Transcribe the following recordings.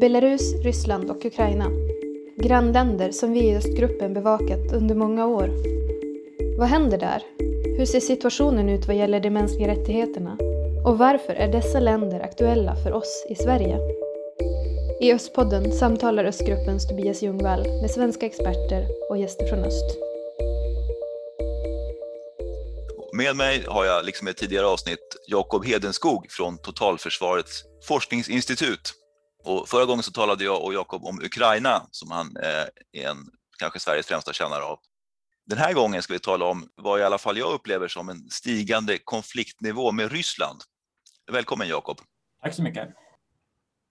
Belarus, Ryssland och Ukraina. Grannländer som vi i östgruppen bevakat under många år. Vad händer där? Hur ser situationen ut vad gäller de mänskliga rättigheterna? Och varför är dessa länder aktuella för oss i Sverige? I Östpodden samtalar Östgruppens Tobias Ljungvall med svenska experter och gäster från öst. Med mig har jag, liksom i ett tidigare avsnitt, Jakob Hedenskog från Totalförsvarets forskningsinstitut. Och förra gången så talade jag och Jakob om Ukraina som han eh, är en, kanske Sveriges främsta kännare av. Den här gången ska vi tala om vad i alla fall jag upplever som en stigande konfliktnivå med Ryssland. Välkommen Jakob. Tack så mycket.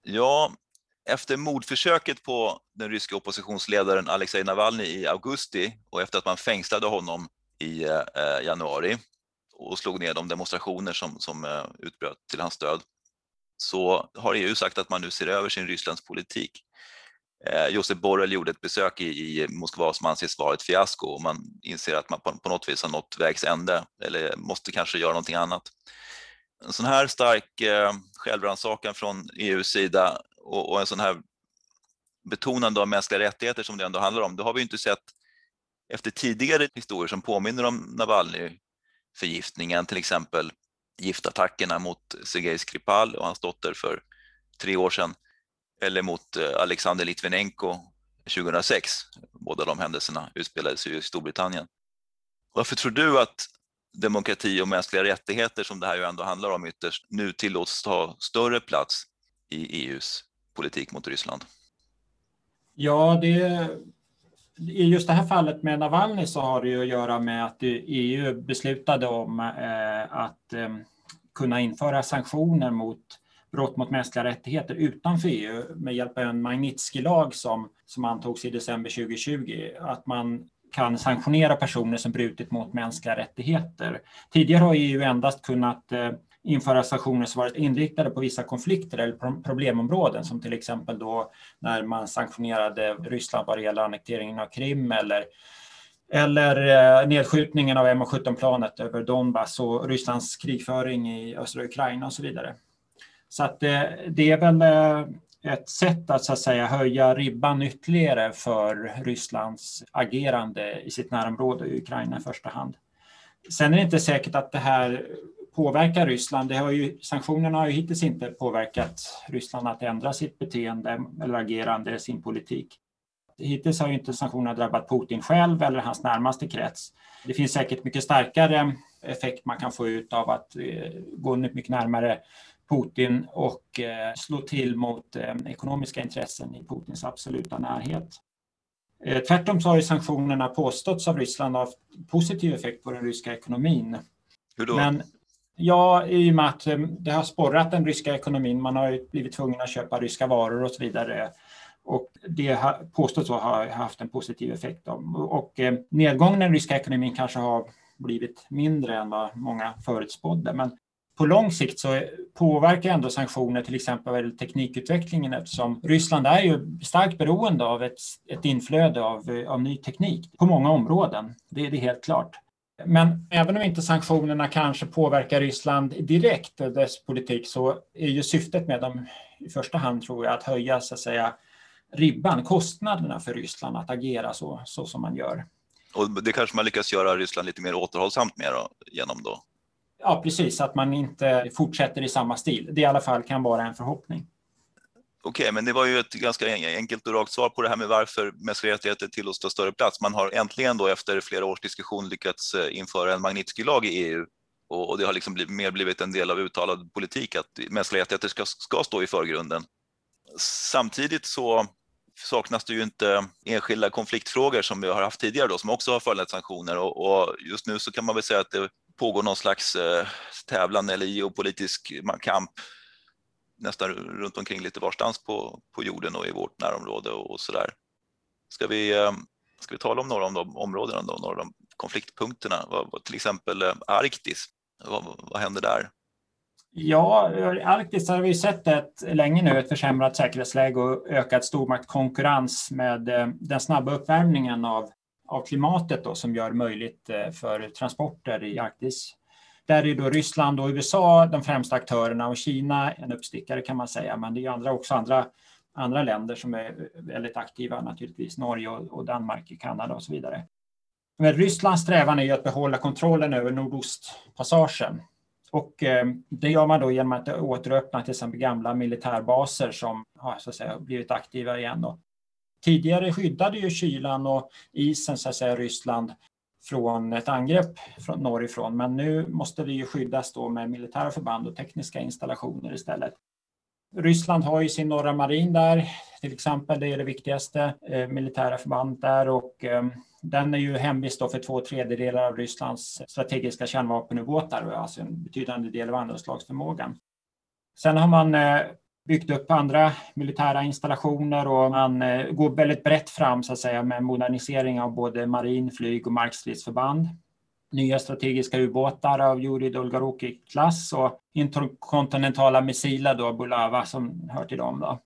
Ja, efter mordförsöket på den ryska oppositionsledaren Alexej Navalny i augusti och efter att man fängslade honom i eh, januari och slog ner de demonstrationer som, som eh, utbröt till hans stöd så har EU sagt att man nu ser över sin Rysslandspolitik. Eh, Borrell gjorde ett besök i, i Moskva som anses vara ett fiasko och man inser att man på, på något vis har nått vägs ände eller måste kanske göra någonting annat. En sån här stark eh, självrannsakan från EUs sida och, och en sån här betonande av mänskliga rättigheter som det ändå handlar om, det har vi inte sett efter tidigare historier som påminner om Navalny-förgiftningen, till exempel giftattackerna mot Sergej Skripal och hans dotter för tre år sedan, eller mot eh, Alexander Litvinenko 2006. Båda de händelserna utspelade sig i Storbritannien. Varför tror du att demokrati och mänskliga rättigheter, som det här ju ändå handlar om ytterst, nu tillåts ta större plats i EUs politik mot Ryssland? Ja, det i just det här fallet med Navalny så har det ju att göra med att EU beslutade om eh, att eh, kunna införa sanktioner mot brott mot mänskliga rättigheter utanför EU med hjälp av en Magnitsky-lag som, som antogs i december 2020. Att man kan sanktionera personer som brutit mot mänskliga rättigheter. Tidigare har EU endast kunnat eh, införa sanktioner som varit inriktade på vissa konflikter eller problemområden som till exempel då när man sanktionerade Ryssland vad det gäller annekteringen av Krim eller eller eh, nedskjutningen av MH17-planet över Donbass och Rysslands krigföring i östra Ukraina och så vidare. Så att det, det är väl eh, ett sätt att så att säga höja ribban ytterligare för Rysslands agerande i sitt närområde Ukraina i första hand. Sen är det inte säkert att det här påverkar Ryssland. Det har ju, sanktionerna har ju hittills inte påverkat Ryssland att ändra sitt beteende eller agerande, sin politik. Hittills har ju inte sanktionerna drabbat Putin själv eller hans närmaste krets. Det finns säkert mycket starkare effekt man kan få ut av att eh, gå mycket närmare Putin och eh, slå till mot eh, ekonomiska intressen i Putins absoluta närhet. Tvärtom så har ju sanktionerna påståtts av Ryssland ha positiv effekt på den ryska ekonomin. Men Ja, i och med att eh, det har sporrat den ryska ekonomin. Man har blivit tvungen att köpa ryska varor och så vidare. Och det påstås ha haft en positiv effekt. Och eh, nedgången i den ryska ekonomin kanske har blivit mindre än vad många förutspådde. Men på lång sikt så påverkar ändå sanktioner till exempel teknikutvecklingen eftersom Ryssland är ju starkt beroende av ett, ett inflöde av, eh, av ny teknik på många områden. Det, är det helt klart. Men även om inte sanktionerna kanske påverkar Ryssland direkt och dess politik så är ju syftet med dem i första hand tror jag att höja så att säga ribban, kostnaderna för Ryssland att agera så, så som man gör. Och det kanske man lyckas göra Ryssland lite mer återhållsamt med då, genom då? Ja, precis, att man inte fortsätter i samma stil. Det i alla fall kan vara en förhoppning. Okej, okay, men det var ju ett ganska enkelt och rakt svar på det här med varför mänskliga rättigheter tillåts ta större plats. Man har äntligen då efter flera års diskussion lyckats eh, införa en Magnitsky-lag i EU och, det har liksom blivit, mer blivit en del av uttalad politik att mänskliga rättigheter ska, ska stå i förgrunden. Samtidigt så saknas det ju inte enskilda konfliktfrågor som vi har haft tidigare då, som också har föranlett sanktioner och, och, just nu så kan man väl säga att det pågår någon slags eh, tävlan eller geopolitisk kamp nästan runt omkring lite varstans på, på jorden och i vårt närområde och, och där. Ska vi, eh, ska vi tala om några av de områdena, då, några av de konfliktpunkterna, till exempel eh, Arktis, vad, vad händer där? Ja, Arktis har vi sett ett, länge nu ett försämrat säkerhetsläge och ökad stormaktskonkurrens med eh, den snabba uppvärmningen av, av klimatet då, som gör möjligt för transporter i Arktis. Där är då Ryssland och USA de främsta aktörerna och Kina en uppstickare kan man säga, men det är andra, också andra andra länder som är väldigt aktiva naturligtvis, Norge och Danmark, Kanada och så vidare. Men Rysslands strävan är ju att behålla kontrollen över Nordostpassagen. Och eh, det gör man då genom att återöppna till exempel gamla militärbaser som har så att säga, blivit aktiva igen. Då. Tidigare skyddade ju kylan och isen så att säga, Ryssland från ett angrepp från norrifrån, men nu måste vi ju skyddas då med militära förband och tekniska installationer istället. Ryssland har ju sin norra marin där, till exempel. Det är det viktigaste eh, militära förbandet där och eh, den är ju hemvist för två tredjedelar av Rysslands strategiska kärnvapenubåtar, alltså en betydande del av andraslagsförmågan. Sen har man eh, byggt upp andra militära installationer och man eh, går väldigt brett fram så att säga med modernisering av både marin, flyg och markstridsförband. Nya strategiska ubåtar av Jurij Dolgoruki-klass och interkontinentala missiler då, Bulava som hör till dem. Då.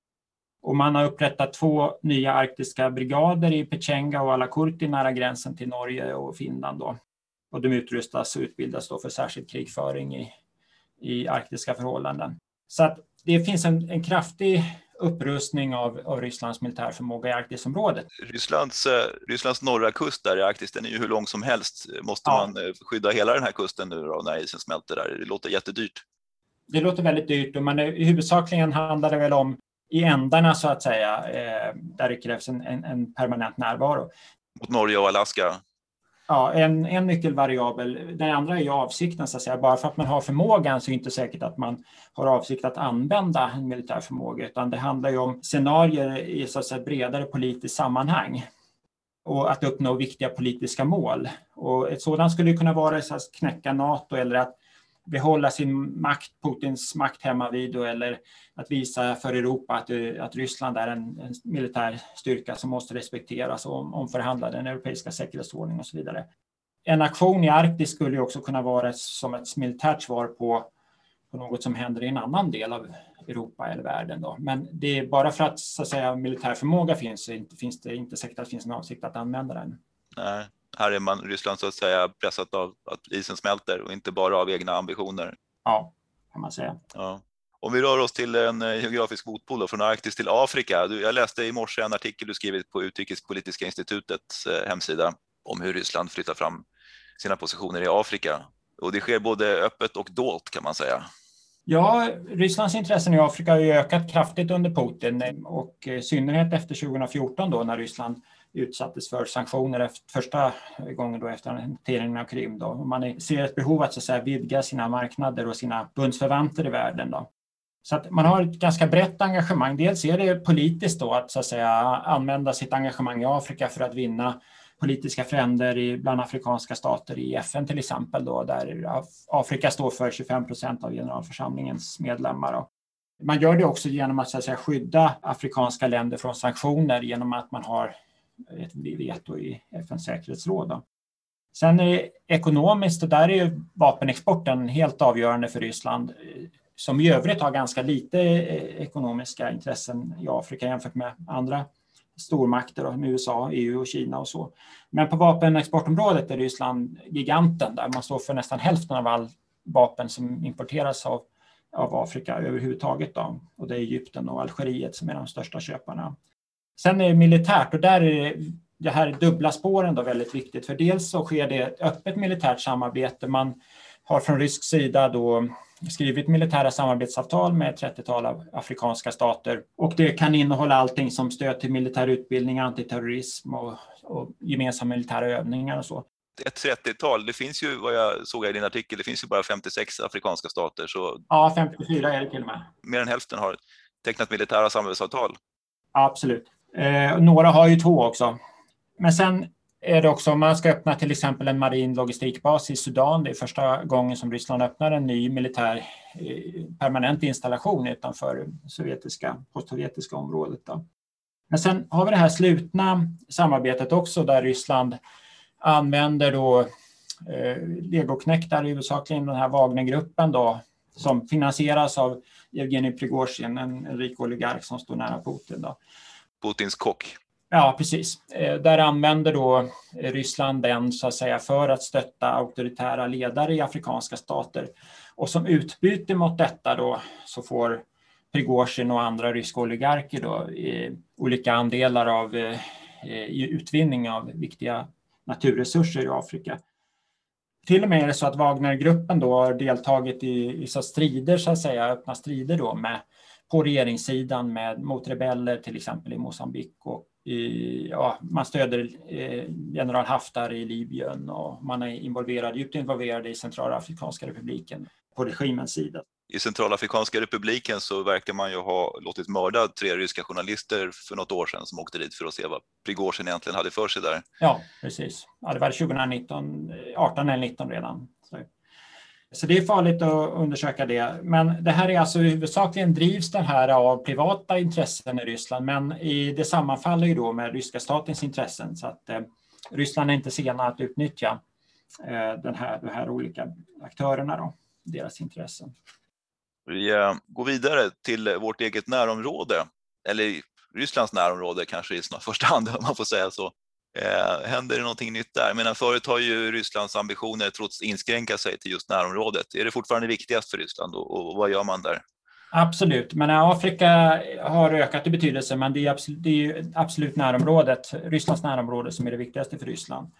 Och man har upprättat två nya arktiska brigader i Pechenga och Alakurti nära gränsen till Norge och Finland. Då. Och de utrustas och utbildas då för särskild krigföring i, i arktiska förhållanden. Så att det finns en, en kraftig upprustning av, av Rysslands militärförmåga i Arktisområdet. Rysslands, eh, Rysslands norra kust där i Arktis, den är ju hur lång som helst. Måste ja. man eh, skydda hela den här kusten nu då, när isen smälter där? Det låter jättedyrt. Det låter väldigt dyrt, men huvudsakligen handlar det väl om i ändarna så att säga, eh, där det krävs en, en, en, permanent närvaro. Mot Norge och Alaska? Ja, en, en nyckelvariabel. Den andra är ju avsikten, så att säga. Bara för att man har förmågan så är det inte säkert att man har avsikt att använda en militär förmåga, utan det handlar ju om scenarier i så att säga, bredare politiskt sammanhang och att uppnå viktiga politiska mål. Och ett sådant skulle kunna vara att knäcka Nato eller att behålla sin makt, Putins makt hemma vid eller att visa för Europa att, eh, att Ryssland är en, en militär styrka som måste respekteras och omförhandla den europeiska säkerhetsordningen och så vidare. En aktion i Arktis skulle också kunna vara som ett militärt svar på, på något som händer i en annan del av Europa eller världen. Då. Men det är bara för att, så att säga, militär förmåga finns, finns det inte säkert att det finns en avsikt att använda den. Nej här är man Ryssland så att säga pressat av att isen smälter och inte bara av egna ambitioner. Ja, kan man säga. Ja. Om vi rör oss till en eh, geografisk motpol då, från Arktis till Afrika. Jag läste i morse en artikel du skrivit på Utrikespolitiska institutets eh, hemsida om hur Ryssland flyttar fram sina positioner i Afrika. Och det sker både öppet och dolt kan man säga. Ja, Rysslands intressen i Afrika har ju ökat kraftigt under Putin och i synnerhet efter 2014 då när Ryssland utsattes för sanktioner efter, första gången då efter hanteringen av Krim. Då. Man ser ett behov att, så att säga, vidga sina marknader och sina bundsförvanter i världen. Då. Så att man har ett ganska brett engagemang. Dels är det politiskt då att, så att säga, använda sitt engagemang i Afrika för att vinna politiska fränder i, bland afrikanska stater i FN till exempel, då, där Afrika står för 25 procent av generalförsamlingens medlemmar. Då. Man gör det också genom att, så att säga, skydda afrikanska länder från sanktioner genom att man har ett veto i FNs säkerhetsråd. Då. Sen är ekonomiskt, och där är ju vapenexporten helt avgörande för Ryssland eh, som i övrigt har ganska lite eh, ekonomiska intressen i Afrika jämfört med andra stormakter, med USA, EU och Kina och så. Men på vapenexportområdet är Ryssland giganten där man står för nästan hälften av all vapen som importeras av, av Afrika överhuvudtaget. Då. Och det är Egypten och Algeriet som är de största köparna. Sen är det militärt och där är det här dubbla spåren då väldigt viktigt. För dels så sker det ett öppet militärt samarbete. Man har från rysk sida då skrivit militära samarbetsavtal med ett 30-tal av afrikanska stater. Och det kan innehålla allting som stöd till militär utbildning, antiterrorism och, och gemensamma militära övningar och så. Ett 30-tal, det finns ju vad jag såg i din artikel, det finns ju bara 56 afrikanska stater. Så ja, 54 är det till och med. Mer än hälften har tecknat militära samarbetsavtal. absolut. Eh, några har ju två också. Men sen är det också om man ska öppna till exempel en marin logistikbas i Sudan. Det är första gången som Ryssland öppnar en ny militär eh, permanent installation utanför sovjetiska, postsovjetiska området. Då. Men sen har vi det här slutna samarbetet också där Ryssland använder då eh, legoknektar, huvudsakligen den här Wagnergruppen då, som finansieras av Evgenij Prigozjin, en rik oligark som står nära Putin. Då. Putins kock. Ja, precis. Eh, där använder då Ryssland den så att säga för att stötta auktoritära ledare i afrikanska stater. Och som utbyte mot detta då så får Prigozjin och andra ryska oligarker då, i olika andelar av eh, i utvinning av viktiga naturresurser i Afrika. Till och med är det så att Wagnergruppen då har deltagit i, i så strider, så att säga, öppna strider då med, på regeringssidan med, mot rebeller till exempel i Mosambik och i, ja, man stöder eh, general Haftar i Libyen och man är involverad, djupt involverad i Centralafrikanska republiken på regimens sida. I Centralafrikanska republiken så verkar man ju ha låtit mörda tre ryska journalister för något år sedan som åkte dit för att se vad Prigozjin egentligen hade för sig där. Ja, precis. Ja, det var 2019, 18 eller 19 redan. Så. Så det är farligt att undersöka det. Men det här är alltså huvudsakligen drivs den här av privata intressen i Ryssland, men i, det sammanfaller ju då med ryska statens intressen så att eh, Ryssland är inte sena att utnyttja eh, den här, de här olika aktörerna då, deras intressen. Vi eh, går vidare till vårt eget närområde, eller Rysslands närområde kanske i första hand om man får säga så. Eh, händer det någonting nytt där? Men förut har ju Rysslands ambitioner trots inskränka sig till just närområdet. Är det fortfarande viktigast för Ryssland och, och vad gör man där? Absolut, men Afrika har ökat i betydelse, men det är, absolut, det är absolut närområdet, Rysslands närområde som är det viktigaste för Ryssland.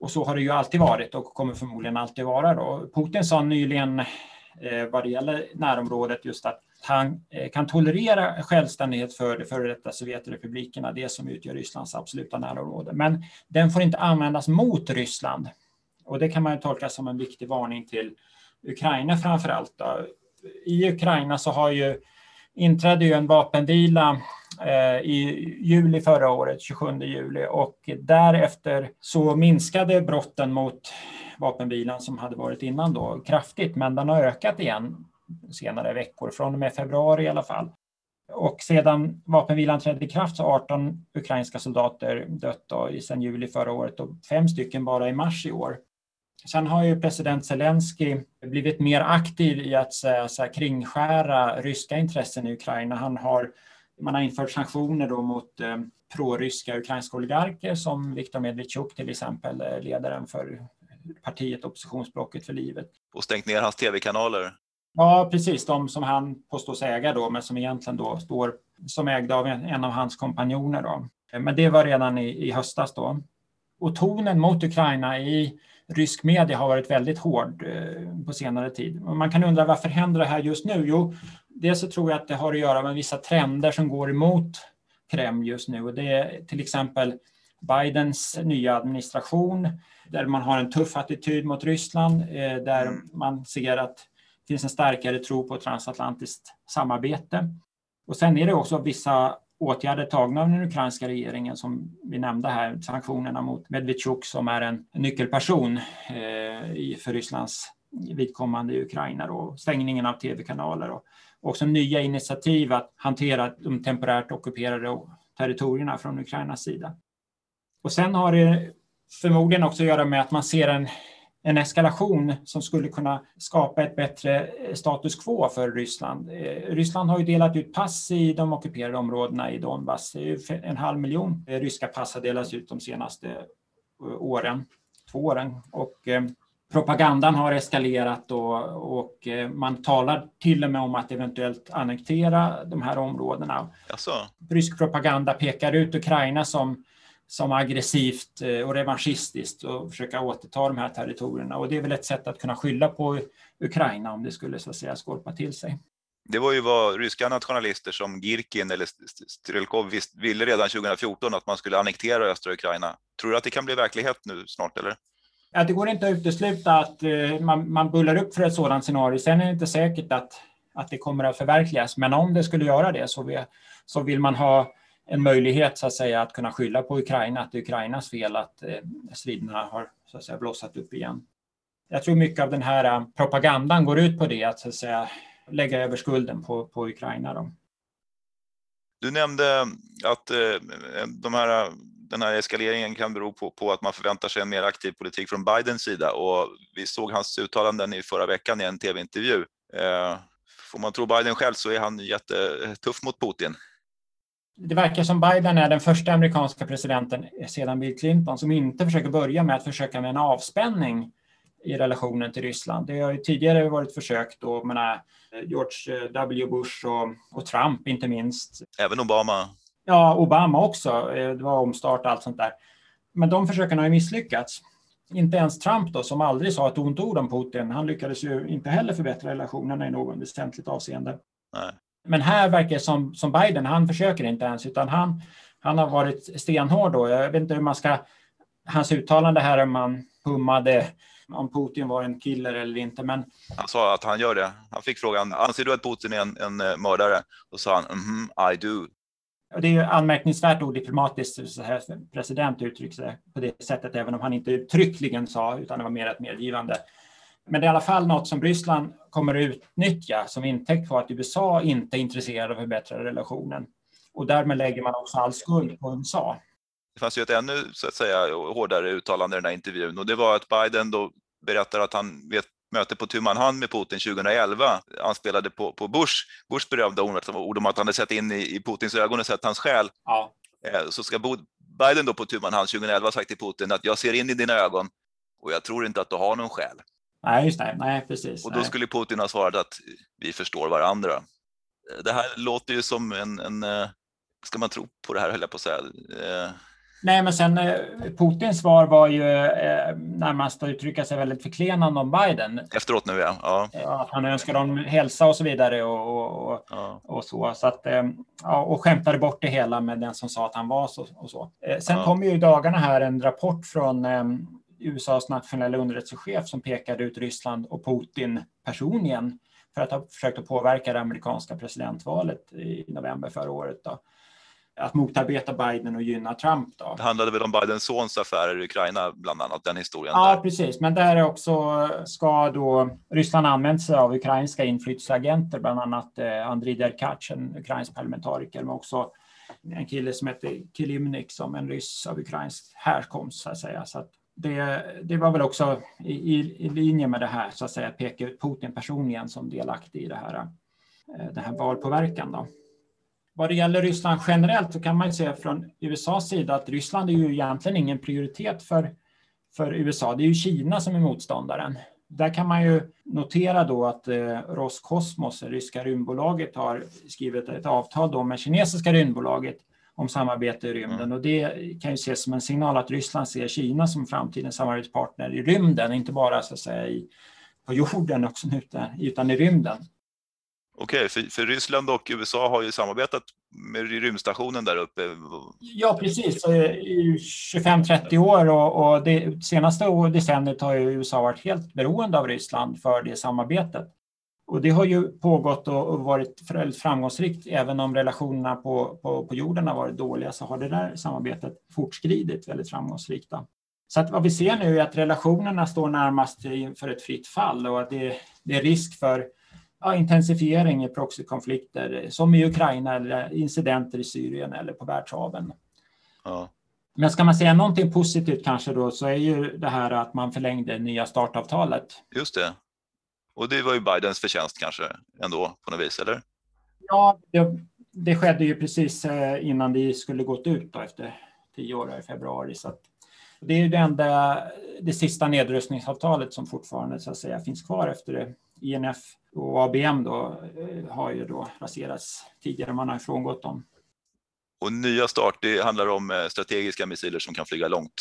Och så har det ju alltid varit och kommer förmodligen alltid vara. Då. Putin sa nyligen eh, vad det gäller närområdet just att han eh, kan tolerera självständighet för de före detta Sovjetrepublikerna, det som utgör Rysslands absoluta närområde. Men den får inte användas mot Ryssland. Och det kan man tolka som en viktig varning till Ukraina framför allt. I Ukraina så har ju inträdde ju en vapenvila eh, i juli förra året, 27 juli, och därefter så minskade brotten mot vapenvilan som hade varit innan då kraftigt, men den har ökat igen senare veckor, från och med februari i alla fall. Och sedan vapenvilan trädde i kraft så har 18 ukrainska soldater dött då, sedan juli förra året och fem stycken bara i mars i år. Sen har ju president Zelensky blivit mer aktiv i att så, så här, kringskära ryska intressen i Ukraina. Han har, man har infört sanktioner då mot eh, proryska ukrainska oligarker som Viktor Medvedchuk till exempel, eh, ledaren för partiet Oppositionsblocket för livet. Och stängt ner hans tv-kanaler. Ja, precis. De som han påstås äga då, men som egentligen då står som ägda av en, en av hans kompanjoner. Då. Men det var redan i, i höstas då. Och tonen mot Ukraina i rysk media har varit väldigt hård eh, på senare tid. Och man kan undra varför händer det här just nu? Jo, dels så tror jag att det har att göra med vissa trender som går emot Kreml just nu. Och det är till exempel Bidens nya administration där man har en tuff attityd mot Ryssland, eh, där mm. man ser att finns en starkare tro på transatlantiskt samarbete. Och sen är det också vissa åtgärder tagna av den ukrainska regeringen som vi nämnde här, sanktionerna mot Medvedchuk som är en nyckelperson eh, för Rysslands vidkommande i Ukraina då, stängningen av tv-kanaler och också nya initiativ att hantera de temporärt ockuperade territorierna från Ukrainas sida. Och sen har det förmodligen också att göra med att man ser en en eskalation som skulle kunna skapa ett bättre eh, status quo för Ryssland. Eh, Ryssland har ju delat ut pass i de ockuperade områdena i Donbass. En halv miljon ryska pass har delats ut de senaste eh, åren, två åren. Och propagandan har eskalerat och, och, man talar till och med om att eventuellt annektera de här områdena. Jaså. Rysk propaganda pekar ut Ukraina som som aggressivt eh, och revanschistiskt och försöka återta de här territorierna. Och det är väl ett sätt att kunna skylla på Ukraina om det skulle så att säga skorpa till sig. Det var ju vad ryska nationalister som Girkin eller Strelkov ville redan 2014 att man skulle annektera östra Ukraina. Tror du att det kan bli verklighet nu snart eller? Ja, det går inte att utesluta att uh, man, man bullar upp för ett sådant scenario. Sen är det inte säkert att, att det kommer att förverkligas, men om det skulle göra det så vill, så vill man ha en möjlighet så att säga att kunna skylla på Ukraina, att det är Ukrainas fel att eh, striderna har så att säga blossat upp igen. Jag tror mycket av den här eh, propagandan går ut på det, att, så att säga, lägga över skulden på, på Ukraina. Då. Du nämnde att eh, eh de här, den här eskaleringen kan bero på, på, att man förväntar sig en mer aktiv politik från Bidens sida och vi såg hans uttalanden i förra veckan i en tv-intervju. Eh, får man tro Biden själv så är han jättetuff mot Putin det verkar som Biden är den första amerikanska presidenten sedan Bill Clinton som inte försöker börja med att försöka med en avspänning i relationen till Ryssland. Det har ju tidigare varit försök då, menar, George W. Bush och, och Trump inte minst. Även Obama? Ja, Obama också. Det var omstart och allt sånt där. Men de försöken har ju misslyckats. Inte ens Trump då, som aldrig sa ett ont ord om Putin, han lyckades ju inte heller förbättra relationerna i någon väsentligt avseende. Nej. Men här verkar det som, som Biden, han försöker inte ens, utan han, han har varit stenhård då. Jag vet inte hur man ska... Hans uttalande här om man hummade om Putin var en killer eller inte, men... Han sa att han gör det. Han fick frågan, anser du att Putin är en, en eh, mördare? Då sa han, mm -hmm, I do. Det är ju anmärkningsvärt odiplomatiskt så här president uttrycker sig på det sättet, även om han inte uttryckligen sa, utan det var mer ett medgivande. Men det är i alla fall något som Ryssland kommer att utnyttja som intäkt på att USA inte är intresserade av att förbättra relationen. Och därmed lägger man också all skuld på USA. Det fanns ju ett ännu så att säga, hårdare uttalande i den här intervjun och det var att Biden då berättar att han vid ett möte på tu man hand med Putin 2011 anspelade på, på Bush, Bush berömda ord om att han hade sett in i, i Putins ögon och sett hans själ. Ja. Eh, så ska Biden då på tu man hand 2011 sagt till Putin att jag ser in i dina ögon och jag tror inte att du har någon själ. Nej, just det. Nej, precis. Och då skulle Putin ha svarat att vi förstår varandra. Det här låter ju som en, en eh, ska man tro på det här höll jag på att säga. Eh, Nej, men sen eh, Putins svar var ju närmast att uttrycka sig väldigt förklenande om Biden. Efteråt nu ja. ja. ja han önskar dem hälsa och så vidare och, och, ja. och så. så att, ja, och skämtade bort det hela med den som sa att han var så. Och så. Sen ja. kom ju i dagarna här en rapport från USAs nationella underrättelsechef som pekade ut Ryssland och Putin personligen för att ha försökt att påverka det amerikanska presidentvalet i november förra året. Då att motarbeta Biden och gynna Trump. Då. Det handlade väl om Bidens sons affärer i Ukraina, bland annat, den historien? Ja, där. precis. Men där också ska då Ryssland använt sig av ukrainska inflytelseagenter, bland annat eh, Andrij Derkach, en ukrainsk parlamentariker, men också en kille som heter Kilimnik, som en ryss av ukrainsk härkomst, så att säga. Så att det, det var väl också i, i, linje med det här, så att säga, peka ut Putin personligen som delaktig i det här, eh, den här valpåverkan. Då. Vad det gäller Ryssland generellt så kan man se från USAs sida att Ryssland är ju egentligen ingen prioritet för, för USA. Det är ju Kina som är motståndaren. Där kan man ju notera då att eh, Roskosmos, det ryska rymdbolaget, har skrivit ett avtal då med kinesiska rymdbolaget om samarbete i rymden. Mm. Och det kan ju ses som en signal att Ryssland ser Kina som framtidens samarbetspartner i rymden, inte bara så att säga i, på jorden också, utan, utan i rymden. Okej, okay, för, för, Ryssland och USA har ju samarbetat med rymdstationen där uppe. Ja, precis. I 25-30 år och, och det senaste decenniet har ju USA varit helt beroende av Ryssland för det samarbetet. Och det har ju pågått och varit framgångsrikt. Även om relationerna på, på, på jorden har varit dåliga så har det där samarbetet fortskridit väldigt framgångsrikt. Så att vad vi ser nu är att relationerna står närmast inför ett fritt fall och att det, det är risk för ja, intensifiering i proxykonflikter som i Ukraina eller incidenter i Syrien eller på världshaven. Ja. Men ska man säga någonting positivt kanske då så är ju det här att man förlängde nya startavtalet. Just det. Och det var ju Bidens förtjänst kanske ändå på något vis, eller? Ja, det, det skedde ju precis eh, innan det skulle gått ut då, efter tio år i februari. Så det är ju det enda, det sista nedrustningsavtalet som fortfarande så att säga finns kvar efter det. INF och ABM då eh, har ju då raserats tidigare, man har frångått dem. Och nya start, det handlar om eh, strategiska missiler som kan flyga långt?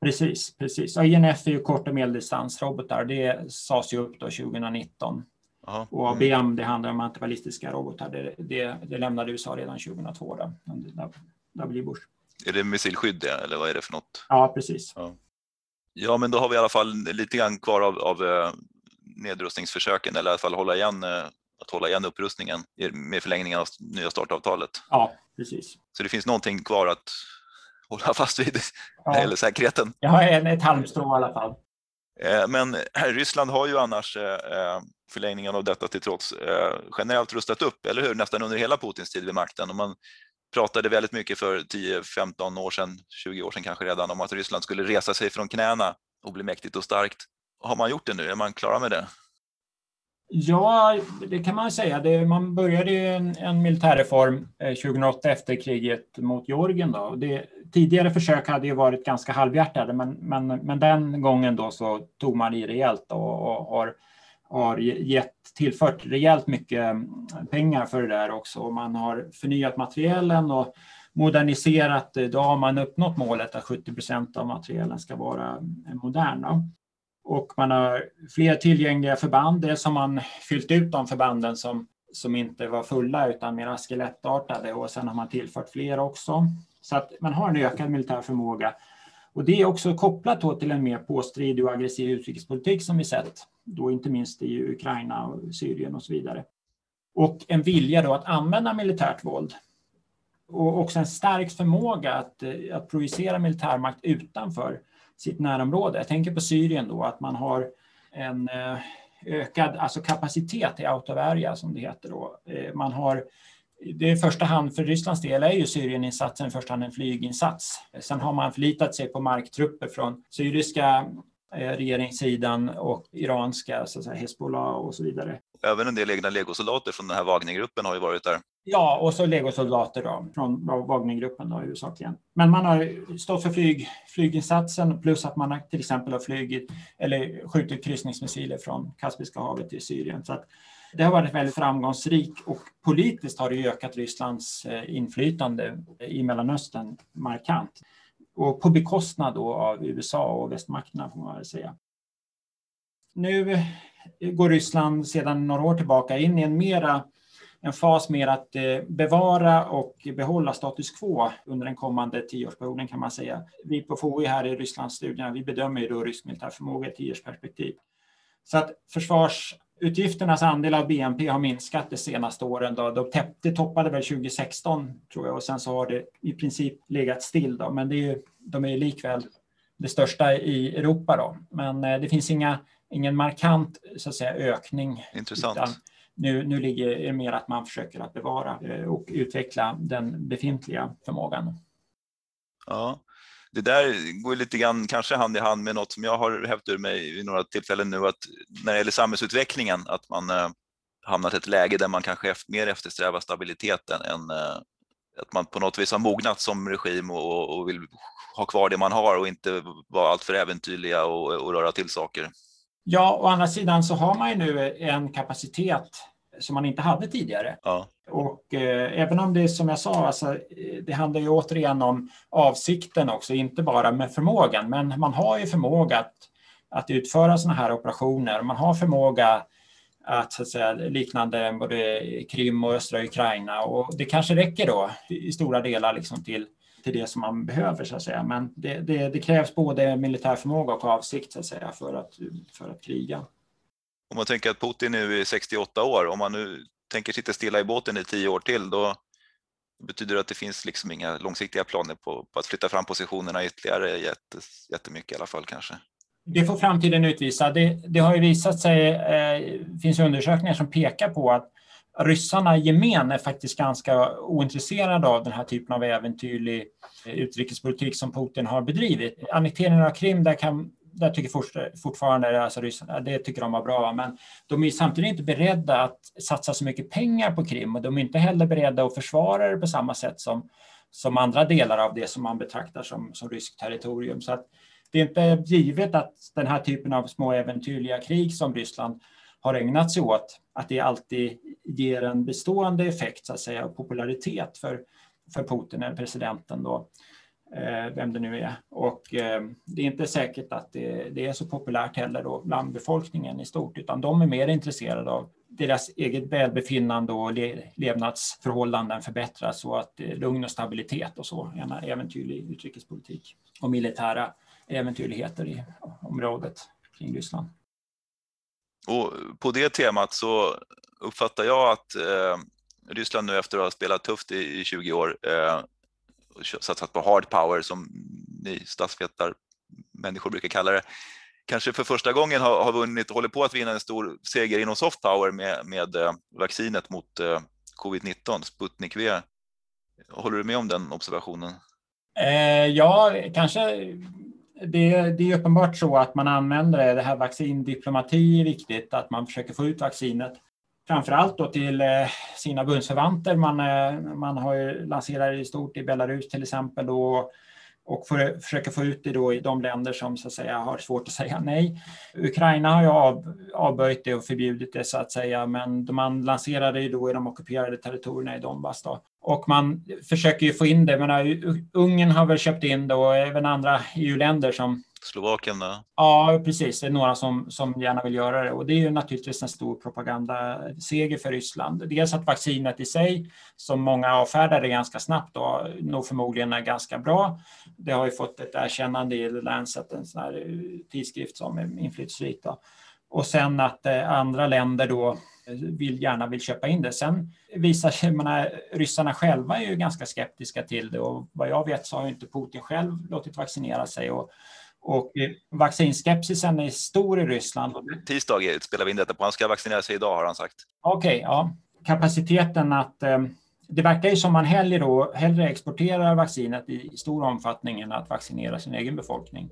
Precis, precis. Och INF är ju kort och medeldistansrobotar. Det sades ju upp då 2019. Aha. Och ABM, mm. det handlar om antiballistiska robotar. Det, det, det lämnade USA redan 2002 då, under W. Bush. Är det missilskydd det, eller vad är det för något? Ja, precis. Ja. ja, men då har vi i alla fall lite grann kvar av, av eh, nedrustningsförsöken eller i alla fall hålla igen, eh, att hålla igen upprustningen med förlängningen av nya startavtalet. Ja, precis. Så det finns någonting kvar att hålla fast vid ja. gäller säkerheten. Ja, ett halmstrå i alla fall. Eh, men Ryssland har ju annars förlängningen av detta till trots generellt rustat upp, eller hur? Nästan under hela Putins tid vid makten. Och man pratade väldigt mycket för 10-15 år sedan, 20 år sedan kanske redan, om att Ryssland skulle resa sig från knäna och bli mäktigt och starkt. Har man gjort det nu? Är man klara med det? Ja, det kan man säga. Det, man började en, en militärreform eh, 2008 efter kriget mot Georgien. Då. Det, tidigare försök hade ju varit ganska halvhjärtade, men, men, men den gången då så tog man i rejält och, och har, har gett, tillfört rejält mycket mm, pengar för det där också. Man har förnyat materiellen och moderniserat. Eh, då har man uppnått målet att 70 procent av materiellen ska vara mm, moderna. Och man har fler tillgängliga förband. Det som man fyllt ut de förbanden som, som inte var fulla utan mer skelettartade och sen har man tillfört fler också. Så att man har en ökad militär förmåga. Och det är också kopplat till en mer påstridig och aggressiv utrikespolitik som vi sett, då inte minst i Ukraina och Syrien och så vidare. Och en vilja då att använda militärt våld. Och också en stark förmåga att, att projicera militärmakt utanför sitt närområde. Jag tänker på Syrien då, att man har en eh, ökad alltså kapacitet i out of area som det heter då. Eh, man har det är i första hand för Rysslands del är ju Syrieninsatsen i första hand en flyginsats. Sen har man förlitat sig på marktrupper från syriska eh, regeringssidan och iranska så att säga, Hezbollah och så vidare. Även en del egna legosoldater från den här Wagnergruppen har ju varit där. Ja, och så legosoldater då, från Wagnergruppen då, huvudsakligen. Men man har stått för flyg, flyginsatsen plus att man har till exempel har flygit eller skjutit kryssningsmissiler från Kaspiska havet till Syrien. Så att det har varit väldigt framgångsrikt och politiskt har det ökat Rysslands eh, inflytande i Mellanöstern markant. Och på bekostnad då av USA och västmakterna får man väl säga. Nu går Ryssland sedan några år tillbaka in i en mera en fas med att eh, bevara och behålla status quo under den kommande tioårsperioden kan man säga. Vi på FOI här i Rysslandsstudierna, vi bedömer ju då rysk militär förmåga i tioårsperspektiv. Så att försvarsutgifternas andel av BNP har minskat de senaste åren. Då. De toppade väl 2016 tror jag och sen så har det i princip legat still. Då. Men det är ju, de är likväl det största i Europa. Då. Men eh, det finns inga, ingen markant så att säga, ökning. Intressant. Nu, nu ligger det mer att man försöker att bevara eh, och utveckla den befintliga förmågan. Ja, det där går lite grann kanske hand i hand med något som jag har hävt ur mig vid några tillfällen nu, att när det gäller samhällsutvecklingen, att man eh, hamnat i ett läge där man kanske mer eftersträvar stabiliteten än eh, att man på något vis har mognat som regim och, och vill ha kvar det man har och inte vara alltför äventyrliga och, och röra till saker. Ja, å andra sidan så har man ju nu en kapacitet som man inte hade tidigare. Ja. Och eh, även om det som jag sa, alltså, det handlar ju återigen om avsikten också, inte bara med förmågan, men man har ju förmåga att, att utföra sådana här operationer. Man har förmåga att, så att säga, liknande både Krim och östra Ukraina och det kanske räcker då i stora delar liksom till till det som man behöver så att säga. Men det, det, det, krävs både militär förmåga och avsikt så att säga för att, för att kriga. Om man tänker att Putin nu är 68 år, om man nu tänker sitta stilla i båten i tio år till, då betyder det att det finns liksom inga långsiktiga planer på, på att flytta fram positionerna ytterligare jättemycket i alla fall kanske? Det får framtiden utvisa. Det, det har ju visat sig, eh, finns undersökningar som pekar på att ryssarna i gemen är faktiskt ganska ointresserade av den här typen av äventyrlig eh, utrikespolitik som Putin har bedrivit. Annekteringen av Krim, där, kan, där tycker fortfarande alltså ryssarna, det tycker de var bra, men de är samtidigt inte beredda att satsa så mycket pengar på Krim och de är inte heller beredda att försvara det på samma sätt som, som andra delar av det som man betraktar som, som ryskt territorium. Så att det är inte givet att den här typen av små äventyrliga krig som Ryssland har ägnat sig åt, att det alltid ger en bestående effekt, så att säga, popularitet för, för Putin, eller presidenten då, eh, vem det nu är. Och eh, det är inte säkert att det, det, är så populärt heller då bland befolkningen i stort, utan de är mer intresserade av deras eget välbefinnande och le, levnadsförhållanden förbättras och att det är lugn och stabilitet och så, en äventyrlig utrikespolitik och militära äventyrligheter i området kring Ryssland. Och på det temat så uppfattar jag att eh, Ryssland nu efter att ha spelat tufft i, i 20 år eh, och satsat på hard power som ni statsvetar människor brukar kalla det, kanske för första gången har, har vunnit, håller på att vinna en stor seger inom soft power med, med eh, vaccinet mot eh, covid-19, Sputnik V. Håller du med om den observationen? Eh, ja, kanske det, det, är uppenbart så att man använder det, det här vaccindiplomati är viktigt, att man försöker få ut vaccinet. Framförallt då till eh, sina bundsförvanter. Man, eh, man har ju lanserat det i stort i Belarus till exempel och och för, försöka få ut det då i de länder som så att säga har svårt att säga nej. Ukraina har ju av, avböjt det och förbjudit det så att säga, men man lanserade ju då i de ockuperade territorierna i Donbass. Då. Och man försöker ju få in det, men Ungern har väl köpt in det och även andra EU-länder som Slovakien då? Ja, precis. Det är några som, som gärna vill göra det. Och det är ju naturligtvis en stor propagandaseger för Ryssland. Dels att vaccinet i sig, som många avfärdade ganska snabbt, då, nog förmodligen är ganska bra. Det har ju fått ett erkännande i Lancet, en sån här eh, tidskrift som är inflytelserik. Och sen att eh, andra länder då eh, vill, gärna vill köpa in det. Sen visar sig, menar, ryssarna själva är ju ganska skeptiska till det och vad jag vet så har inte Putin själv låtit vaccinera sig. Och och vaccinskepsisen är stor i Ryssland. Tisdag spelar vi in detta på. Han ska vaccinera sig idag har han sagt. Okej, okay, ja. Kapaciteten att eh, det verkar ju som man hellre, då, hellre exporterar vaccinet i stor omfattning än att vaccinera sin egen befolkning.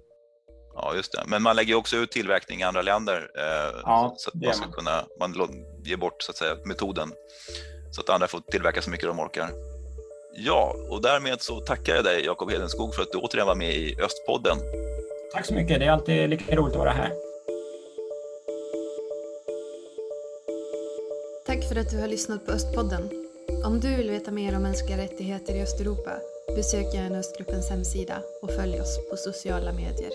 Ja, just det. Men man lägger också ut tillverkning i andra länder eh, ja, så att man ska kunna man ger bort så att säga, metoden så att andra får tillverka så mycket de orkar. Ja, och därmed så tackar jag dig Jakob Hedenskog för att du återigen var med i Östpodden. Tack så mycket. Det är alltid lika roligt att vara här. Tack för att du har lyssnat på Östpodden. Om du vill veta mer om mänskliga rättigheter i Östeuropa besök gärna Östgruppens hemsida och följ oss på sociala medier.